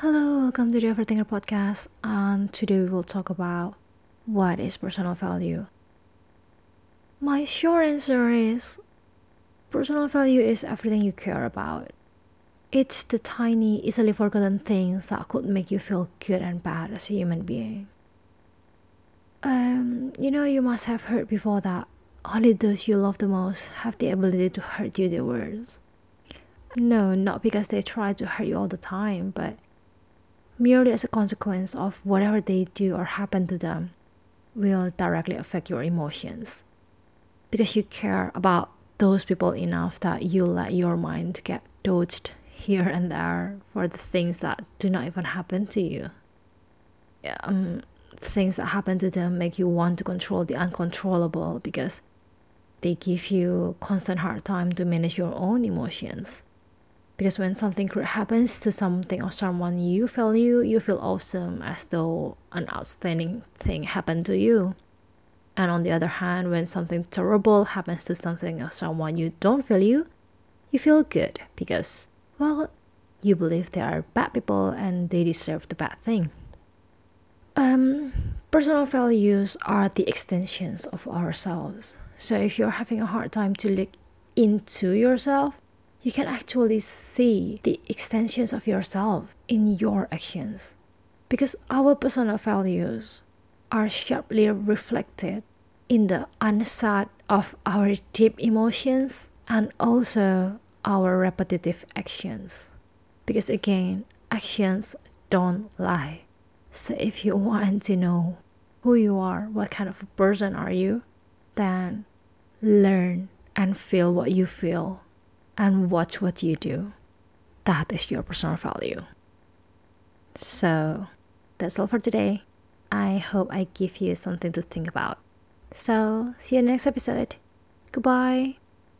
Hello, welcome to the Overthinker podcast. And today we will talk about what is personal value. My short answer is personal value is everything you care about. It's the tiny, easily forgotten things that could make you feel good and bad as a human being. Um, you know, you must have heard before that only those you love the most have the ability to hurt you the worst. No, not because they try to hurt you all the time, but merely as a consequence of whatever they do or happen to them will directly affect your emotions. Because you care about those people enough that you let your mind get dodged here and there for the things that do not even happen to you. Um, things that happen to them make you want to control the uncontrollable because they give you constant hard time to manage your own emotions. Because when something happens to something or someone you value, you feel awesome as though an outstanding thing happened to you. And on the other hand, when something terrible happens to something or someone you don't value, you feel good because, well, you believe they are bad people and they deserve the bad thing. Um, personal values are the extensions of ourselves. So if you're having a hard time to look into yourself, you can actually see the extensions of yourself in your actions. Because our personal values are sharply reflected in the unsat of our deep emotions and also our repetitive actions. Because again, actions don't lie. So if you want to know who you are, what kind of person are you, then learn and feel what you feel and watch what you do. That is your personal value. So that's all for today. I hope I give you something to think about. So, see you next episode. Goodbye.